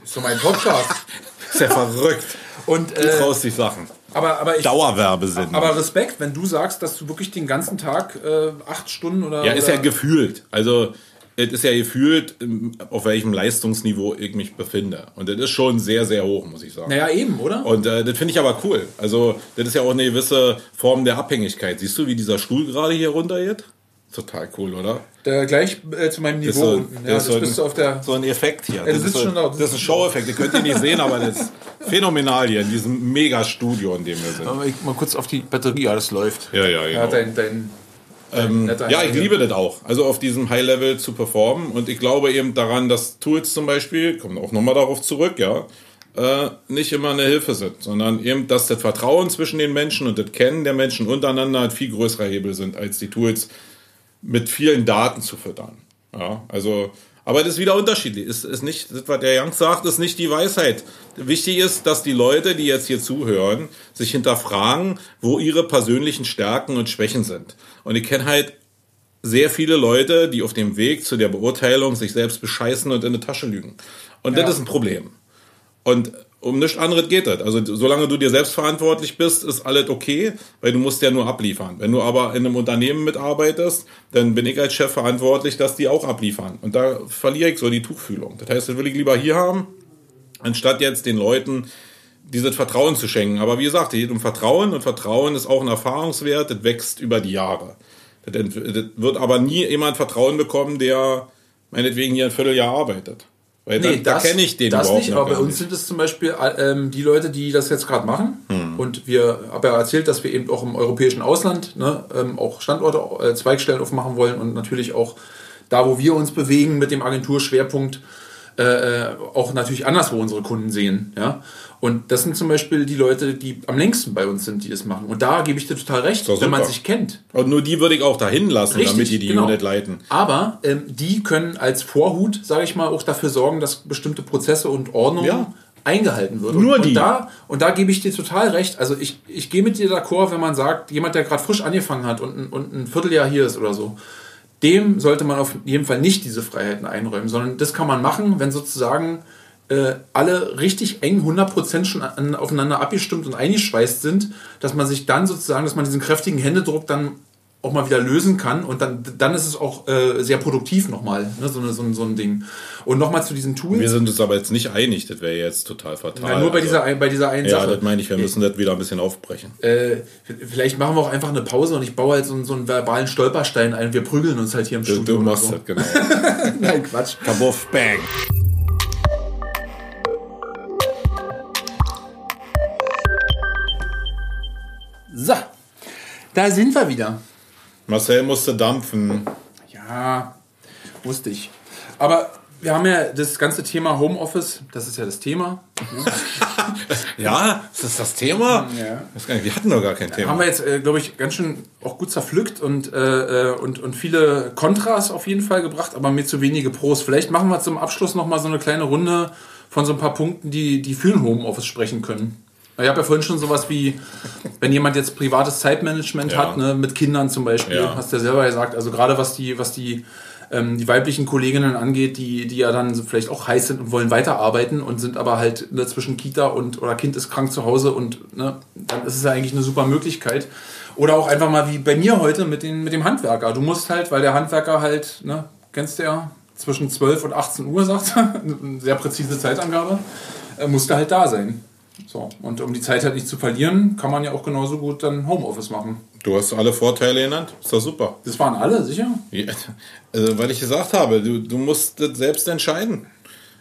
Das ist so mein Podcast. Ist ja verrückt. Und, Du äh, traust dich Sachen. aber, aber ich, Dauerwerbesinn. aber Respekt, wenn du sagst, dass du wirklich den ganzen Tag äh, acht Stunden oder. ja, ist ja gefühlt. Also, es ist ja gefühlt, ähm, auf welchem Leistungsniveau ich mich befinde. Und das ist schon sehr, sehr hoch, muss ich sagen. Naja, eben, oder? Und äh, das finde ich aber cool. Also, das ist ja auch eine gewisse Form der Abhängigkeit. Siehst du, wie dieser Stuhl gerade hier runter geht? Total cool, oder? Der gleich äh, zu meinem Das Niveau so- unten. das Ja, ist das so bist ein- du auf der. So ein Effekt hier. du das, sitzt ist so, schon da. das ist ein Show-Effekt. Ihr könnt ihn nicht sehen, aber das ist phänomenal hier in diesem Mega-Studio, in dem wir sind. Aber ich mal kurz auf die Batterie, ja, das läuft. Ja, ja, Ja, genau. dein, dein, dein netter Ja, ich liebe das auch. Also auf diesem High-Level zu performen. Und ich glaube eben daran, dass Tools zum Beispiel, kommen auch nochmal darauf zurück, ja, äh, nicht immer eine Hilfe sind, sondern eben, dass das Vertrauen zwischen den Menschen und das Kennen der Menschen untereinander ein viel größerer Hebel sind, als die Tools mit vielen Daten zu füttern. Ja, also, aber das ist wieder unterschiedlich. Ist, ist nicht, das, was der Young sagt, ist nicht die Weisheit. Wichtig ist, dass die Leute, die jetzt hier zuhören, sich hinterfragen, wo ihre persönlichen Stärken und Schwächen sind. Und ich kenne halt sehr viele Leute, die auf dem Weg zu der Beurteilung sich selbst bescheißen und in die Tasche lügen. Und Ja. das ist ein Problem. Und um nichts anderes geht das. Also solange du dir selbst verantwortlich bist, ist alles okay, weil du musst ja nur abliefern. Wenn du aber in einem Unternehmen mitarbeitest, dann bin ich als Chef verantwortlich, dass die auch abliefern. Und da verliere ich so die Tuchfühlung. Das heißt, das will ich lieber hier haben, anstatt jetzt den Leuten dieses Vertrauen zu schenken. Aber wie gesagt, es geht um Vertrauen und Vertrauen ist auch ein Erfahrungswert, das wächst über die Jahre. Das, wird aber nie jemand Vertrauen bekommen, der meinetwegen hier ein Vierteljahr arbeitet. Weil Nee, da, da kenne ich den das überhaupt nicht, aber bei uns nicht. sind es zum Beispiel äh, ähm, die Leute, die das jetzt gerade machen. Hm. Und wir haben ja erzählt, dass wir eben auch im europäischen Ausland ne, ähm, auch Standorte, äh, Zweigstellen aufmachen wollen und natürlich auch da, wo wir uns bewegen mit dem Agenturschwerpunkt, äh, äh, auch natürlich anderswo unsere Kunden sehen. Ja? Und das sind zum Beispiel die Leute, die am längsten bei uns sind, die das machen. Und da gebe ich dir total recht, wenn man sich kennt. Und nur die würde ich auch dahin lassen, Richtig, damit die die genau. Unit leiten. Aber ähm, die können als Vorhut, sage ich mal, auch dafür sorgen, dass bestimmte Prozesse und Ordnungen ja. eingehalten wird. Nur und, die. Und da, und da gebe ich dir total recht. Also ich, ich gehe mit dir d'accord, wenn man sagt, jemand, der gerade frisch angefangen hat und, und ein Vierteljahr hier ist oder so, dem sollte man auf jeden Fall nicht diese Freiheiten einräumen, sondern das kann man machen, wenn sozusagen äh, alle richtig eng 100% schon an, aufeinander abgestimmt und eingeschweißt sind, dass man sich dann sozusagen, dass man diesen kräftigen Händedruck dann auch mal wieder lösen kann und dann, dann ist es auch äh, sehr produktiv nochmal, ne, so, eine, so, ein, so ein Ding. Und nochmal zu diesen Tools. Wir sind uns aber jetzt nicht einig, das wäre jetzt total fatal. Ja, nur bei, also, dieser, bei dieser einen ja, Sache. Ja, das meine ich, wir müssen das wieder ein bisschen aufbrechen. Äh, vielleicht machen wir auch einfach eine Pause und ich baue halt so, so einen verbalen Stolperstein ein wir prügeln uns halt hier im du, Studio. Du machst so. das, genau. Nein, Quatsch. Kabuff, bang. So, da sind wir wieder. Marcel musste dampfen. Ja, wusste ich. Aber wir haben ja das ganze Thema Homeoffice, das ist ja das Thema. ja, ist das das Thema? Ja. Wir hatten doch gar kein Thema. Haben wir jetzt, äh, glaube ich, ganz schön auch gut zerpflückt und, äh, äh, und, und viele Kontras auf jeden Fall gebracht, aber mir zu wenige Pros. Vielleicht machen wir zum Abschluss nochmal so eine kleine Runde von so ein paar Punkten, die, die für ein Homeoffice sprechen können. Ich habe ja vorhin schon sowas wie, wenn jemand jetzt privates Zeitmanagement ja. hat, ne, mit Kindern zum Beispiel, ja. hast du ja selber gesagt, also gerade was die, was die, ähm, die weiblichen Kolleginnen angeht, die, die ja dann vielleicht auch heiß sind und wollen weiterarbeiten und sind aber halt ne, zwischen Kita und oder Kind ist krank zu Hause und ne, dann ist es ja eigentlich eine super Möglichkeit. Oder auch einfach mal wie bei mir heute mit, den, mit dem Handwerker. Du musst halt, weil der Handwerker halt, ne, kennst du ja, zwischen 12 und 18 Uhr sagt, eine sehr präzise Zeitangabe, äh, musst du halt da sein. So, und um die Zeit halt nicht zu verlieren, kann man ja auch genauso gut dann Homeoffice machen. Du hast alle Vorteile genannt, ist doch super. Das waren alle, sicher? Ja, also, weil ich gesagt habe, du, du musst das selbst entscheiden.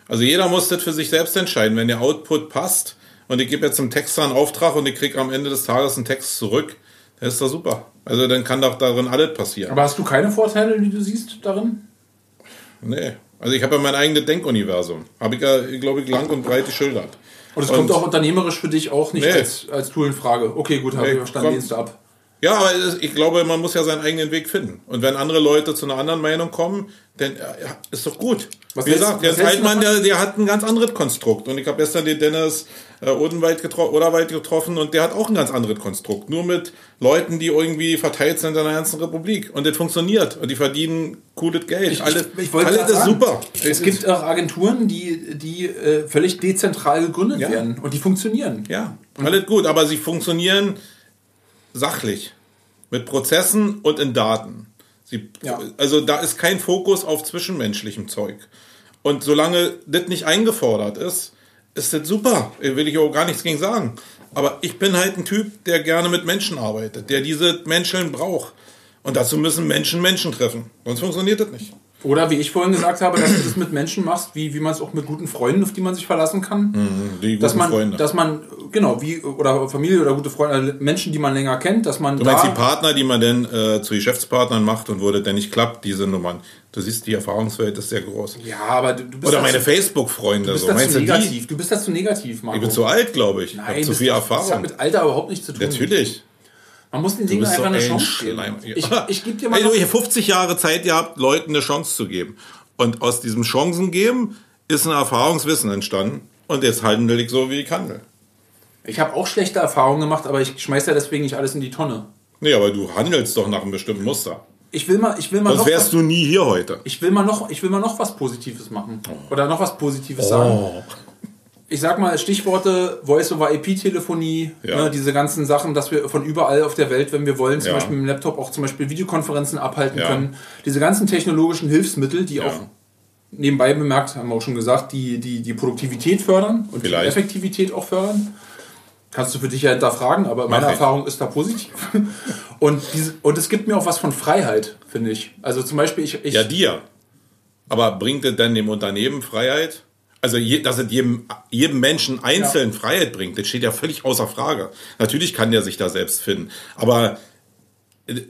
Also jeder muss das für sich selbst entscheiden. Wenn der Output passt und ich gebe jetzt einem Texter einen Auftrag und ich kriege am Ende des Tages einen Text zurück, dann ist doch super. Also dann kann doch darin alles passieren. Aber hast du keine Vorteile, die du siehst darin? Nee. Also ich habe ja mein eigenes Denkuniversum. Habe ich ja, glaube ich, lang und breit geschildert. Und es kommt auch unternehmerisch für dich auch nicht nee. als, als Tool in Frage. Okay, gut, habe nee, ich verstanden, lehnst du ab. Ja, aber ich glaube, man muss ja seinen eigenen Weg finden. Und wenn andere Leute zu einer anderen Meinung kommen, dann ja, ist doch gut. Was Wie gesagt, der Altmann, der, der hat ein ganz anderes Konstrukt. Und ich habe gestern den Dennis äh, Odenwald getro Oderwald getroffen und der hat auch ein ganz anderes Konstrukt. Nur mit Leuten, die irgendwie verteilt sind in der ganzen Republik. Und das funktioniert. Und die verdienen cooles Geld. Ich, alles ich, ich alles ist super. Es gibt auch Agenturen, die, die äh, völlig dezentral gegründet ja. werden. Und die funktionieren. Ja, alles gut. Aber sie funktionieren sachlich. Mit Prozessen und in Daten. Sie, ja. Also da ist kein Fokus auf zwischenmenschlichem Zeug. Und solange das nicht eingefordert ist, ist das super. Will ich auch gar nichts gegen sagen. Aber ich bin halt ein Typ, der gerne mit Menschen arbeitet, der diese Menschen braucht. Und dazu müssen Menschen Menschen treffen. Sonst funktioniert das nicht. Oder wie ich vorhin gesagt habe, dass du das mit Menschen machst, wie, wie man es auch mit guten Freunden, auf die man sich verlassen kann. Mhm, die guten dass man, Freunde. Dass man, genau, wie, oder Familie oder gute Freunde, also Menschen, die man länger kennt, dass man. Du meinst die Partner, die man denn äh, zu Geschäftspartnern macht und wo das denn nicht klappt, diese Nummern. Du siehst, die Erfahrungswelt ist sehr groß. Ja, aber du, du bist. Oder meine Facebook-Freunde. Du bist so. dazu negativ. Du bist dazu negativ, Marco. Ich bin zu alt, glaube ich. Nein, ich habe zu viel Erfahrung. Das hat mit Alter überhaupt nichts zu tun. Natürlich. Man muss den Dingen einfach so eine Chance geben. Ich, ich gebe dir mal. Also, ich 50 Jahre Zeit gehabt, Leuten eine Chance zu geben. Und aus diesem Chancen geben ist ein Erfahrungswissen entstanden. Und jetzt handle ich so, wie ich handle. Ich habe auch schlechte Erfahrungen gemacht, aber ich schmeiße ja deswegen nicht alles in die Tonne. Nee, aber du handelst doch nach einem bestimmten Muster. Ich will mal, ich will mal Sonst noch wärst was, du nie hier heute. Ich will mal noch, ich will mal noch was Positives machen. Oh. Oder noch was Positives oh. sagen. Ich sag mal Stichworte Voice-over-IP-Telefonie, ja. ne, diese ganzen Sachen, dass wir von überall auf der Welt, wenn wir wollen, zum ja. Beispiel mit dem Laptop auch zum Beispiel Videokonferenzen abhalten ja. können. Diese ganzen technologischen Hilfsmittel, die auch nebenbei bemerkt, haben wir auch schon gesagt, die die, die Produktivität fördern und Vielleicht. die Effektivität auch fördern. Kannst du für dich ja hinterfragen, aber meine Erfahrung ist da positiv. Und, diese, und es gibt mir auch was von Freiheit, finde ich. Also zum Beispiel, ich, ich. Ja, dir. Aber bringt es denn dem Unternehmen Freiheit? Also, je, dass es jedem, jedem Menschen einzeln ja. Freiheit bringt, das steht ja völlig außer Frage. Natürlich kann der sich da selbst finden. Aber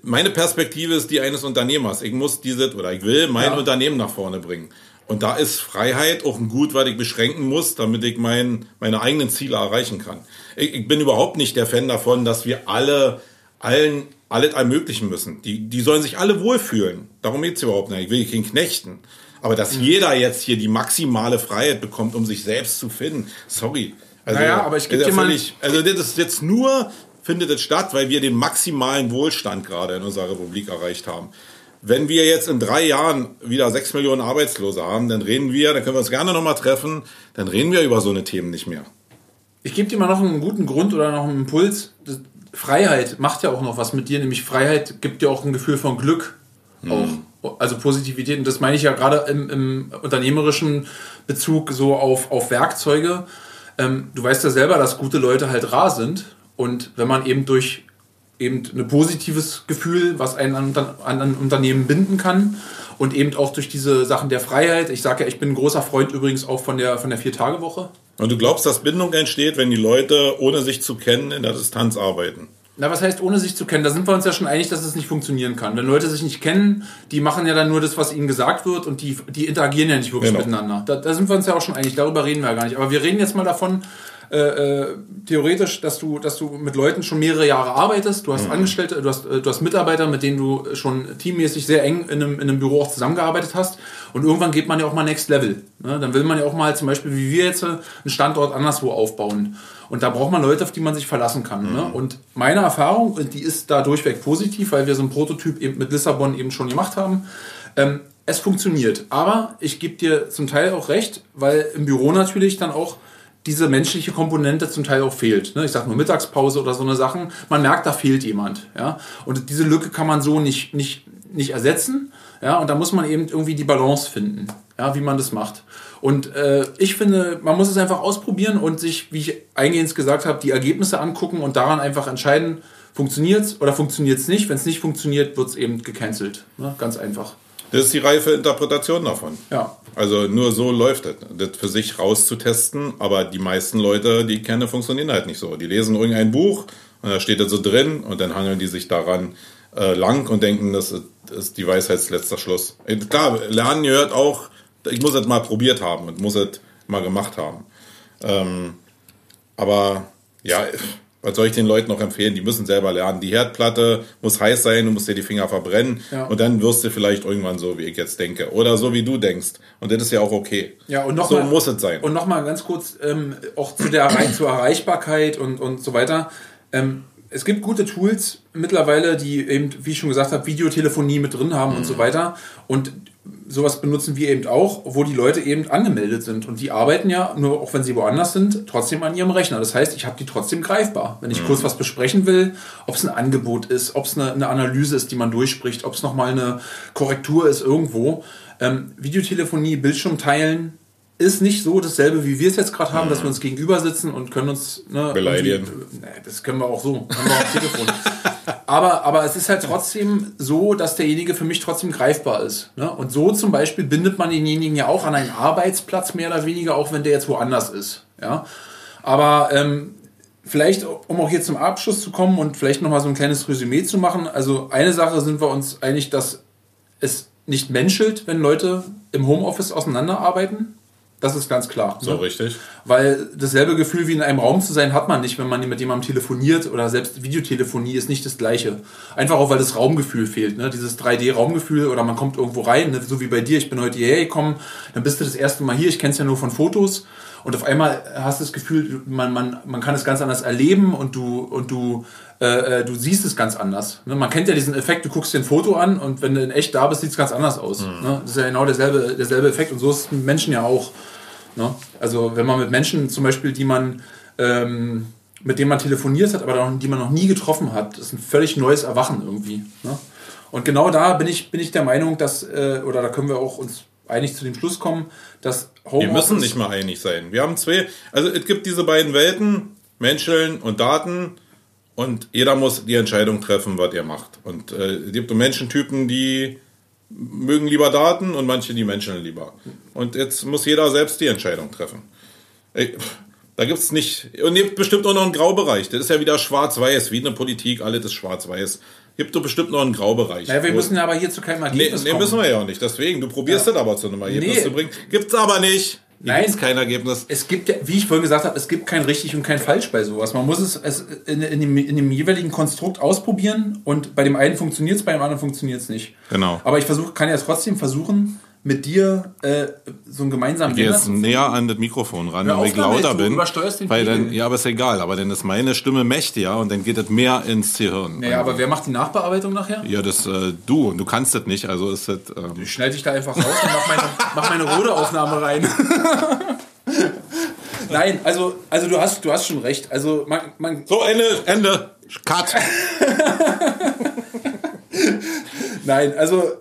meine Perspektive ist die eines Unternehmers. Ich muss dieses oder ich will mein ja. Unternehmen nach vorne bringen. Und da ist Freiheit auch ein Gut, was ich beschränken muss, damit ich mein, meine eigenen Ziele erreichen kann. Ich, ich bin überhaupt nicht der Fan davon, dass wir alle allen alles ermöglichen müssen. Die, die sollen sich alle wohlfühlen. Darum geht's überhaupt nicht. Ich will keinen Knechten. Aber dass mhm. jeder jetzt hier die maximale Freiheit bekommt, um sich selbst zu finden, sorry. Also, naja, aber ich gebe dir mal... Also das ist jetzt nur, findet es statt, weil wir den maximalen Wohlstand gerade in unserer Republik erreicht haben. Wenn wir jetzt in drei Jahren wieder sechs Millionen Arbeitslose haben, dann reden wir, dann können wir uns gerne nochmal treffen, dann reden wir über so eine Themen nicht mehr. Ich gebe dir mal noch einen guten Grund oder noch einen Impuls. Freiheit macht ja auch noch was mit dir, nämlich Freiheit gibt dir auch ein Gefühl von Glück. Mhm. Auch. Also Positivität. Und das meine ich ja gerade im, im unternehmerischen Bezug so auf, auf Werkzeuge. Ähm, du weißt ja selber, dass gute Leute halt rar sind. Und wenn man eben durch eben ein positives Gefühl, was einen an, an ein Unternehmen binden kann. Und eben auch durch diese Sachen der Freiheit. Ich sage ja, ich bin ein großer Freund übrigens auch von der, von der Vier-Tage-Woche. Und du glaubst, dass Bindung entsteht, wenn die Leute ohne sich zu kennen in der Distanz arbeiten? Na, was heißt ohne sich zu kennen? Da sind wir uns ja schon einig, dass es nicht funktionieren kann. Wenn Leute sich nicht kennen, die machen ja dann nur das, was ihnen gesagt wird und die, die interagieren ja nicht wirklich genau. miteinander. Da, da sind wir uns ja auch schon einig, darüber reden wir ja gar nicht. Aber wir reden jetzt mal davon, äh, äh, theoretisch, dass du, dass du mit Leuten schon mehrere Jahre arbeitest. Du hast mhm. Angestellte, du hast, äh, du hast Mitarbeiter, mit denen du schon teammäßig sehr eng in einem, in einem Büro auch zusammengearbeitet hast. Und irgendwann geht man ja auch mal Next Level. Ne? Dann will man ja auch mal zum Beispiel, wie wir jetzt, einen Standort anderswo aufbauen. Und da braucht man Leute, auf die man sich verlassen kann. Ne? Mhm. Ne? Und meine Erfahrung, die ist da durchweg positiv, weil wir so einen Prototyp eben mit Lissabon eben schon gemacht haben. Ähm, es funktioniert. Aber ich gebe dir zum Teil auch recht, weil im Büro natürlich dann auch diese menschliche Komponente zum Teil auch fehlt. Ne? Ich sage nur Mittagspause oder so eine Sachen. Man merkt, da fehlt jemand. Ja? Und diese Lücke kann man so nicht, nicht, nicht ersetzen. Ja? Und da muss man eben irgendwie die Balance finden, ja? wie man das macht. Und äh, ich finde, man muss es einfach ausprobieren und sich, wie ich eingehend gesagt habe, die Ergebnisse angucken und daran einfach entscheiden, funktioniert es oder funktioniert es nicht. Wenn es nicht funktioniert, wird es eben gecancelt. Ne? Ganz einfach. Das ist die reife Interpretation davon. Ja. Also nur so läuft es, das für sich rauszutesten. Aber die meisten Leute, die ich kenne, funktionieren halt nicht so. Die lesen irgendein Buch und da steht das so drin und dann hangeln die sich daran äh, lang und denken, das ist die Weisheitsletzter Schluss. Äh, klar, Lernen gehört auch, ich muss es mal probiert haben und muss es mal gemacht haben. Ähm, aber ja, was soll ich den Leuten noch empfehlen? Die müssen selber lernen. Die Herdplatte muss heiß sein, du musst dir die Finger verbrennen ja. und dann wirst du vielleicht irgendwann so, wie ich jetzt denke. Oder so, wie du denkst. Und das ist ja auch okay. Ja, und noch so mal, muss es sein. Und nochmal ganz kurz ähm, auch zu der zur Erreichbarkeit und, und so weiter. Ähm, es gibt gute Tools mittlerweile, die eben, wie ich schon gesagt habe, Videotelefonie mit drin haben mhm. und so weiter. Und sowas benutzen wir eben auch, wo die Leute eben angemeldet sind. Und die arbeiten ja, nur auch wenn sie woanders sind, trotzdem an ihrem Rechner. Das heißt, ich habe die trotzdem greifbar. Wenn ich mhm. kurz was besprechen will, ob es ein Angebot ist, ob es eine, eine, Analyse ist, die man durchspricht, ob es nochmal eine Korrektur ist irgendwo. Ähm, Videotelefonie, Bildschirm teilen, ist nicht so dasselbe, wie wir es jetzt gerade haben, mhm. dass wir uns gegenüber sitzen und können uns ne, beleidigen. Nee, das können wir auch so, können wir auch Telefon. aber, aber es ist halt trotzdem so, dass derjenige für mich trotzdem greifbar ist. Ne? Und so zum Beispiel bindet man denjenigen ja auch an einen Arbeitsplatz mehr oder weniger, auch wenn der jetzt woanders ist. Ja? Aber ähm, vielleicht, um auch hier zum Abschluss zu kommen und vielleicht nochmal so ein kleines Resümee zu machen. Also eine Sache sind wir uns einig, dass es nicht menschelt, wenn Leute im Homeoffice auseinanderarbeiten. Das ist ganz klar. So ne? richtig. Weil dasselbe Gefühl wie in einem Raum zu sein hat man nicht, wenn man mit jemandem telefoniert oder selbst Videotelefonie ist nicht das gleiche. Einfach auch, weil das Raumgefühl fehlt. Ne? Dieses 3D-Raumgefühl oder man kommt irgendwo rein, ne? so wie bei dir, ich bin heute hierher gekommen, dann bist du das erste Mal hier, ich kenne es ja nur von Fotos und auf einmal hast du das Gefühl, man, man, man kann es ganz anders erleben und du, und du, äh, äh, du siehst es ganz anders. Ne? Man kennt ja diesen Effekt, du guckst dir ein Foto an und wenn du in echt da bist, sieht es ganz anders aus. Mhm. Ne? Das ist ja genau derselbe, derselbe Effekt und so ist es mit Menschen ja auch. Ne? Also wenn man mit Menschen zum Beispiel, die man ähm, mit denen man telefoniert hat, aber die man noch nie getroffen hat, das ist ein völlig neues Erwachen irgendwie. Ne? Und genau da bin ich, bin ich der Meinung, dass, äh, oder da können wir auch uns einig zu dem Schluss kommen, dass Homeoffice... Wir müssen nicht mal einig sein. Wir haben zwei, also es gibt diese beiden Welten, Menschen und Daten und jeder muss die Entscheidung treffen, was er macht. Und äh, es gibt Menschentypen, die mögen lieber Daten und manche die Menschen lieber. Und jetzt muss jeder selbst die Entscheidung treffen. Ich, Da gibt's nicht. Und gibt bestimmt auch noch einen Graubereich. Das ist ja wieder schwarz-weiß, wie in der Politik, alles ist schwarz-weiß. Gibt doch bestimmt noch einen Graubereich. Ja, wir müssen aber hier zu keinem Nee, Ergebnis nee, kommen. müssen wir ja auch nicht. Deswegen, du probierst Ja. das aber zu einem Ergebnis Nee. zu bringen. Gibt's aber nicht. Hier Nein. kein Ergebnis. Es gibt, ja, wie ich vorhin gesagt habe, es gibt kein richtig und kein falsch bei sowas. Man muss es, es in, in, dem, in dem jeweiligen Konstrukt ausprobieren und bei dem einen funktioniert es, bei dem anderen funktioniert es nicht. Genau. Aber ich versuche, kann ja trotzdem versuchen, mit dir äh, so einen gemeinsamen Geh jetzt näher an das Mikrofon ran, Hör ich lauter damit, bin. übersteuerst den weil dann, ja, aber ist egal. Aber dann ist meine Stimme mächtiger und dann geht das mehr ins Gehirn. Naja, aber wer macht die Nachbearbeitung nachher? ja, das äh, du und du kannst das nicht. Also ist das. Ähm, Ich schneide dich da einfach raus und mach meine, mach meine Rode-Aufnahme rein. Nein, also, also du, hast, du hast schon recht. Also man, man, so Ende, Ende, Cut. Nein, also äh,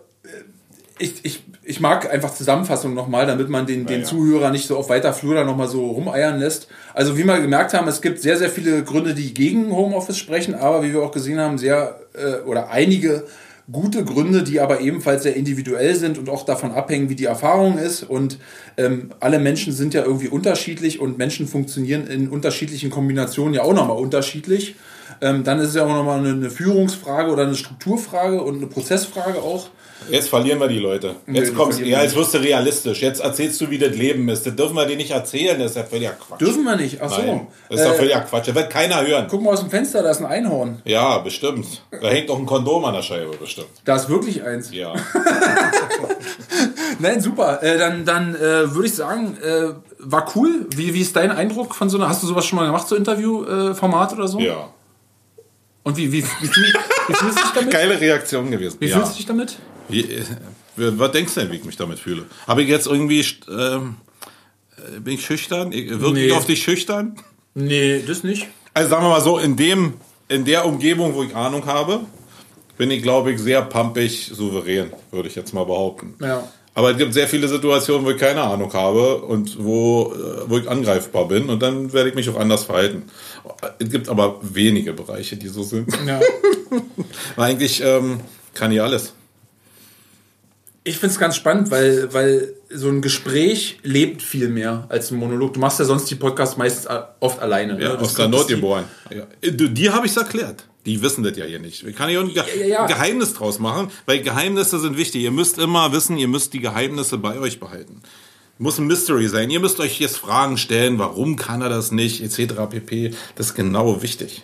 ich, ich, ich mag einfach Zusammenfassungen nochmal, damit man den, den ja. Zuhörer nicht so auf weiter Flur da nochmal so rumeiern lässt. Also wie wir gemerkt haben, es gibt sehr, sehr viele Gründe, die gegen Homeoffice sprechen, aber wie wir auch gesehen haben, sehr äh, oder einige gute Gründe, die aber ebenfalls sehr individuell sind und auch davon abhängen, wie die Erfahrung ist. Und ähm, alle Menschen sind ja irgendwie unterschiedlich und Menschen funktionieren in unterschiedlichen Kombinationen ja auch nochmal unterschiedlich. Ähm, dann ist es ja auch nochmal eine, eine Führungsfrage oder eine Strukturfrage und eine Prozessfrage auch. Jetzt verlieren wir die Leute. Jetzt die kommst ja, jetzt wirst du realistisch. Jetzt erzählst du, wie das Leben ist. Das dürfen wir dir nicht erzählen. Das ist ja völliger Quatsch. Dürfen wir nicht. Ach so. Nein, das ist ja Äh, völliger Quatsch. Das wird keiner hören. guck mal aus dem Fenster, da ist ein Einhorn. Ja, bestimmt. Da hängt doch ein Kondom an der Scheibe, bestimmt. Da ist wirklich eins. Ja. Nein, super. Äh, dann dann äh, würde ich sagen, äh, war cool. Wie, wie ist dein Eindruck von so einer, hast du sowas schon mal gemacht, so Interviewformat oder so? Ja. Und wie, wie, wie, fühl, wie fühlst du dich damit? Geile Reaktion gewesen. Wie ja. fühlst du dich damit? Äh, was denkst du denn, wie ich mich damit fühle? Habe ich jetzt irgendwie, ähm, äh, bin ich schüchtern? Wirke Nee. ich auf dich schüchtern? Nee, das nicht. Also sagen wir mal so, in dem, in der Umgebung, wo ich Ahnung habe, bin ich, glaube ich, sehr pampig souverän, würde ich jetzt mal behaupten. Ja. Aber es gibt sehr viele Situationen, wo ich keine Ahnung habe und wo, äh, wo ich angreifbar bin und dann werde ich mich auch anders verhalten. Es gibt aber wenige Bereiche, die so sind. Ja. Weil eigentlich ähm, kann ich alles. Ich finde es ganz spannend, weil, weil so ein Gespräch lebt viel mehr als ein Monolog. Du machst ja sonst die Podcasts meistens a- oft alleine. Ja, ne? Aus der die- geboren. Ja. Die habe ich erklärt. Die wissen das ja hier nicht. Ich kann ja auch ein Ge ja, ja. Geheimnis draus machen, weil Geheimnisse sind wichtig. Ihr müsst immer wissen, ihr müsst die Geheimnisse bei euch behalten. Muss ein Mystery sein. Ihr müsst euch jetzt Fragen stellen, warum kann er das nicht, etc. pp. Das ist genau wichtig.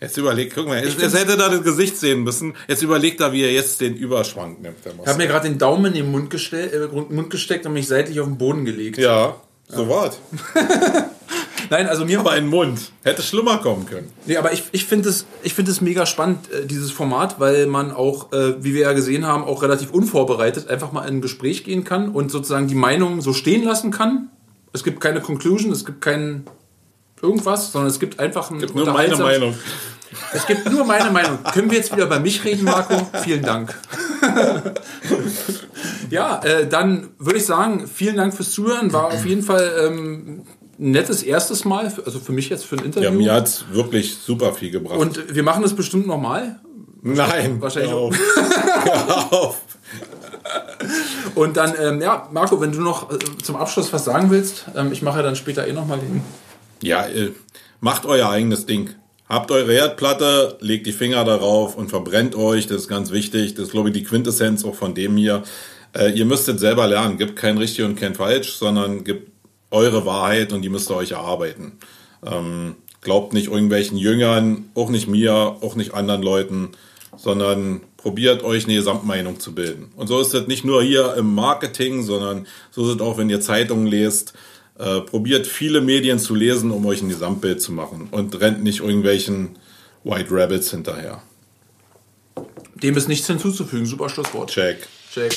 Jetzt überlegt, guck mal, jetzt, jetzt hätte er das Gesicht sehen müssen. Jetzt überlegt er, wie er jetzt den Überschwank nimmt. Ich habe mir gerade den Daumen in den Mund, gestell, äh, Mund gesteckt und mich seitlich auf den Boden gelegt. ja, so war's. Nein, also mir Aber ein Mund. Hätte schlimmer kommen können. Nee, aber ich, ich finde es, es mega spannend, äh, dieses Format, weil man auch, äh, wie wir ja gesehen haben, auch relativ unvorbereitet einfach mal in ein Gespräch gehen kann und sozusagen die Meinung so stehen lassen kann. Es gibt keine Conclusion, es gibt kein irgendwas, sondern es gibt einfach ein Nur meine Meinung. Es gibt nur meine Meinung. Können wir jetzt wieder bei mich reden, Marco? Vielen Dank. ja, äh, dann würde ich sagen, vielen Dank fürs Zuhören. War auf jeden Fall ähm, ein nettes erstes Mal, also für mich jetzt für ein Interview. Ja, mir hat's wirklich super viel gebracht. Und wir machen das bestimmt nochmal. Nein, Wahrscheinlich hör auf. Hör auf. Und dann, ähm, ja, Marco, wenn du noch äh, zum Abschluss was sagen willst, ähm, ich mache ja dann später eh nochmal den. Ja, äh, macht euer eigenes Ding. Habt eure Herdplatte, legt die Finger darauf und verbrennt euch. Das ist ganz wichtig. Das ist, glaube ich, die Quintessenz auch von dem hier. Äh, ihr müsstet selber lernen. Gibt kein richtig und kein falsch, sondern gibt eure Wahrheit und die müsst ihr euch erarbeiten. Ähm, glaubt nicht irgendwelchen Jüngern, auch nicht mir, auch nicht anderen Leuten, sondern probiert euch eine Gesamtmeinung zu bilden. Und so ist es nicht nur hier im Marketing, sondern so ist es auch, wenn ihr Zeitungen lest. Äh, probiert viele Medien zu lesen, um euch ein Gesamtbild zu machen und rennt nicht irgendwelchen White Rabbits hinterher. Dem ist nichts hinzuzufügen. Super Schlusswort. Check. Check.